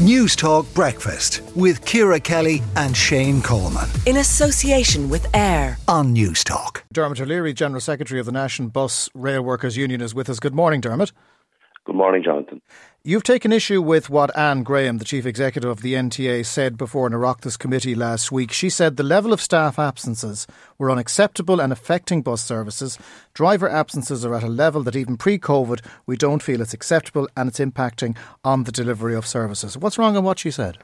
Newstalk Breakfast with Ciara Kelly and Shane Coleman. In association with AIR on Newstalk. Dermot O'Leary, General Secretary of the National Bus Rail Workers Union, is with us. Good morning, Dermot. Good morning, Jonathan. You've taken issue with what Anne Graham, the Chief Executive of the NTA, said before an Oireachtas committee last week. She said the level of staff absences were unacceptable and affecting bus services. Driver absences are at a level that even pre COVID we don't feel it's acceptable and it's impacting on the delivery of services. What's wrong in what she said?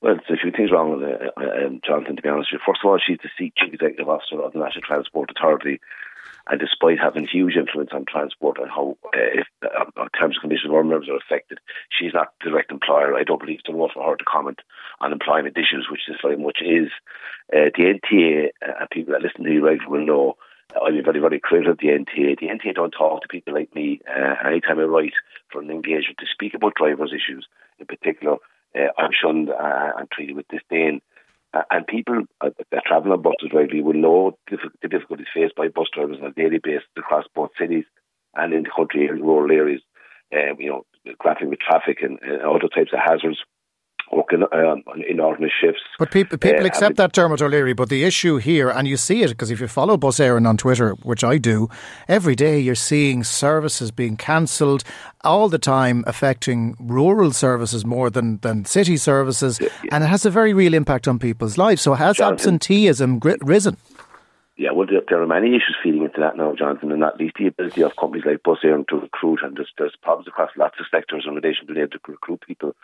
Well, there's a few things wrong with uh, uh, Jonathan, to be honest with you. First of all, she's the Chief Executive Officer of the National Transport Authority and despite having huge influence on transport and how uh, if, uh, terms and conditions of our members are affected, she's not the direct employer. I don't believe it's a role for her to comment on employment issues, which this very much is. Uh, the NTA uh, and people that listen to you regularly will know I'm very, very critical of the NTA. The NTA don't talk to people like me. Uh, anytime I write for an engagement to speak about drivers' issues in particular, uh, I'm shunned uh, and treated with disdain. Uh, and people uh, that travel on buses regularly will know the difficulties faced by bus drivers on a daily basis across both cities and in the country and rural areas. Uh, you know, grappling with traffic and, and other types of hazards working um, in alternate shifts. But people, people uh, accept that, Dermot O'Leary. But the issue here, and you see it because if you follow Bus Éireann on Twitter, which I do, every day you're seeing services being cancelled all the time, affecting rural services more than, than city services, yeah, yeah. and it has a very real impact on people's lives. So has Jonathan, absenteeism risen? Yeah, well, there, are many issues feeding into that now, Jonathan, and not least the ability of companies like Bus Éireann to recruit. And there's, there's problems across lots of sectors in relation to being able to recruit people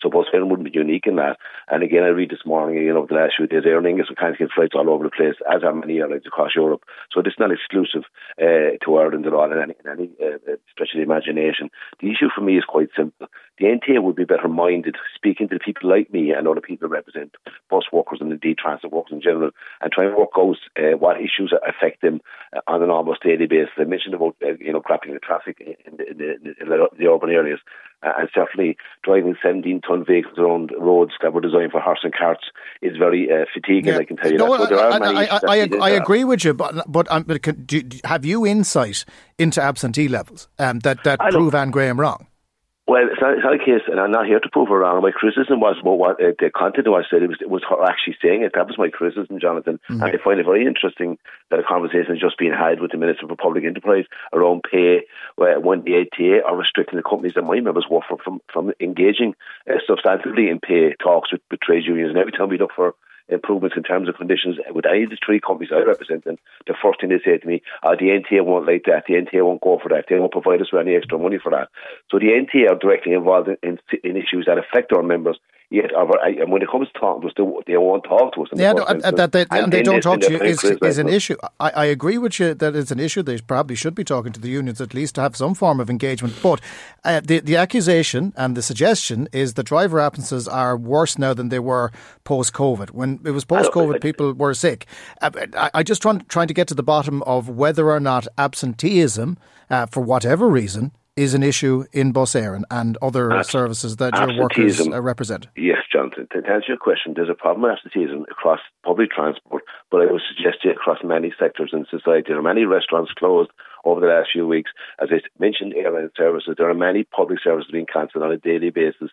so Bus Éireann wouldn't be unique in that. And again, I read this morning, you know, the last few days, Aer Lingus are kind of flights all over the place, as are many airlines across Europe. So is not exclusive uh, to Ireland at all in any, in any uh, stretch of the imagination. The issue for me is quite simple. The NTA would be better minded speaking to the people like me and other people that represent bus workers and indeed transit workers in general and try and work out uh, what issues affect them uh, on an almost daily basis. I mentioned about, uh, you know, grappling with traffic in the, in the, in the, the urban areas uh, and certainly driving 17 ton vehicles around roads that were designed for horse and carts is very uh, fatiguing. Yeah. I can tell you no, that. So I, I, I, I, I agree with you, but but, um, do, have you insight into absentee levels um, that that prove Anne Graham wrong? Well, it's not, it's not a case, and I'm not here to prove her wrong. My criticism was about what uh, the content of what I said. It was, it was her actually saying it. That was my criticism, Jonathan. Mm-hmm. And I find it very interesting that a conversation has just been had with the Minister for Public Enterprise around pay where when the NTA are restricting the companies that my members work for from, from engaging uh, substantively in pay talks with, with trade unions. And every time we look for improvements in terms of conditions. With any of the three companies I represent, and the first thing they say to me, oh, the NTA won't like that, the NTA won't go for that, they won't provide us with any extra money for that. So the NTA are directly involved in, in, in issues that affect our members yet and when it comes to talking to us, they, won't talk to us. Yeah, no, and, that they, and, and they don't talk to you is, is an issue. I, I, agree with you that it's an issue. They probably should be talking to the unions at least to have some form of engagement. But uh, the the accusation and the suggestion is that driver absences are worse now than they were post COVID. When it was post COVID, people were sick. Uh, I, I just trying trying to get to the bottom of whether or not absenteeism, uh, for whatever reason, is an issue in Bus Éireann and other Abs- services that your workers uh, represent? Yes, Jonathan. To answer your question, there's a problem with absenteeism across public transport, but I would suggest it across many sectors in society. There are many restaurants closed over the last few weeks. As I mentioned, airline services, there are many public services being cancelled on a daily basis.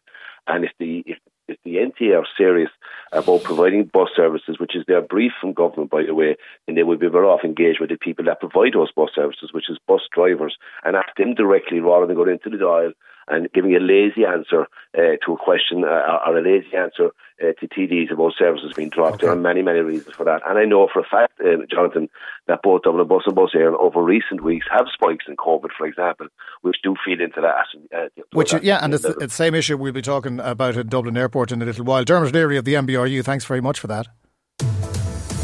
And if the if if the NTA are serious about providing bus services, which is their brief from government, by the way, and they would be better off engaged with the people that provide those bus services, which is bus drivers, and ask them directly rather than going into the Dáil and giving a lazy answer uh, to a question uh, or a lazy answer uh, to TDs about services being dropped. Okay. There are many, many reasons for that. And I know for a fact, uh, Jonathan, that both Dublin Bus and Bus Air over recent weeks have spikes in COVID, for example, which do feed into that. Uh, which, that, yeah, and it's the, it's the same issue we'll be talking about at Dublin Airport in a little while. Dermot Leary of the NBRU, thanks very much for that.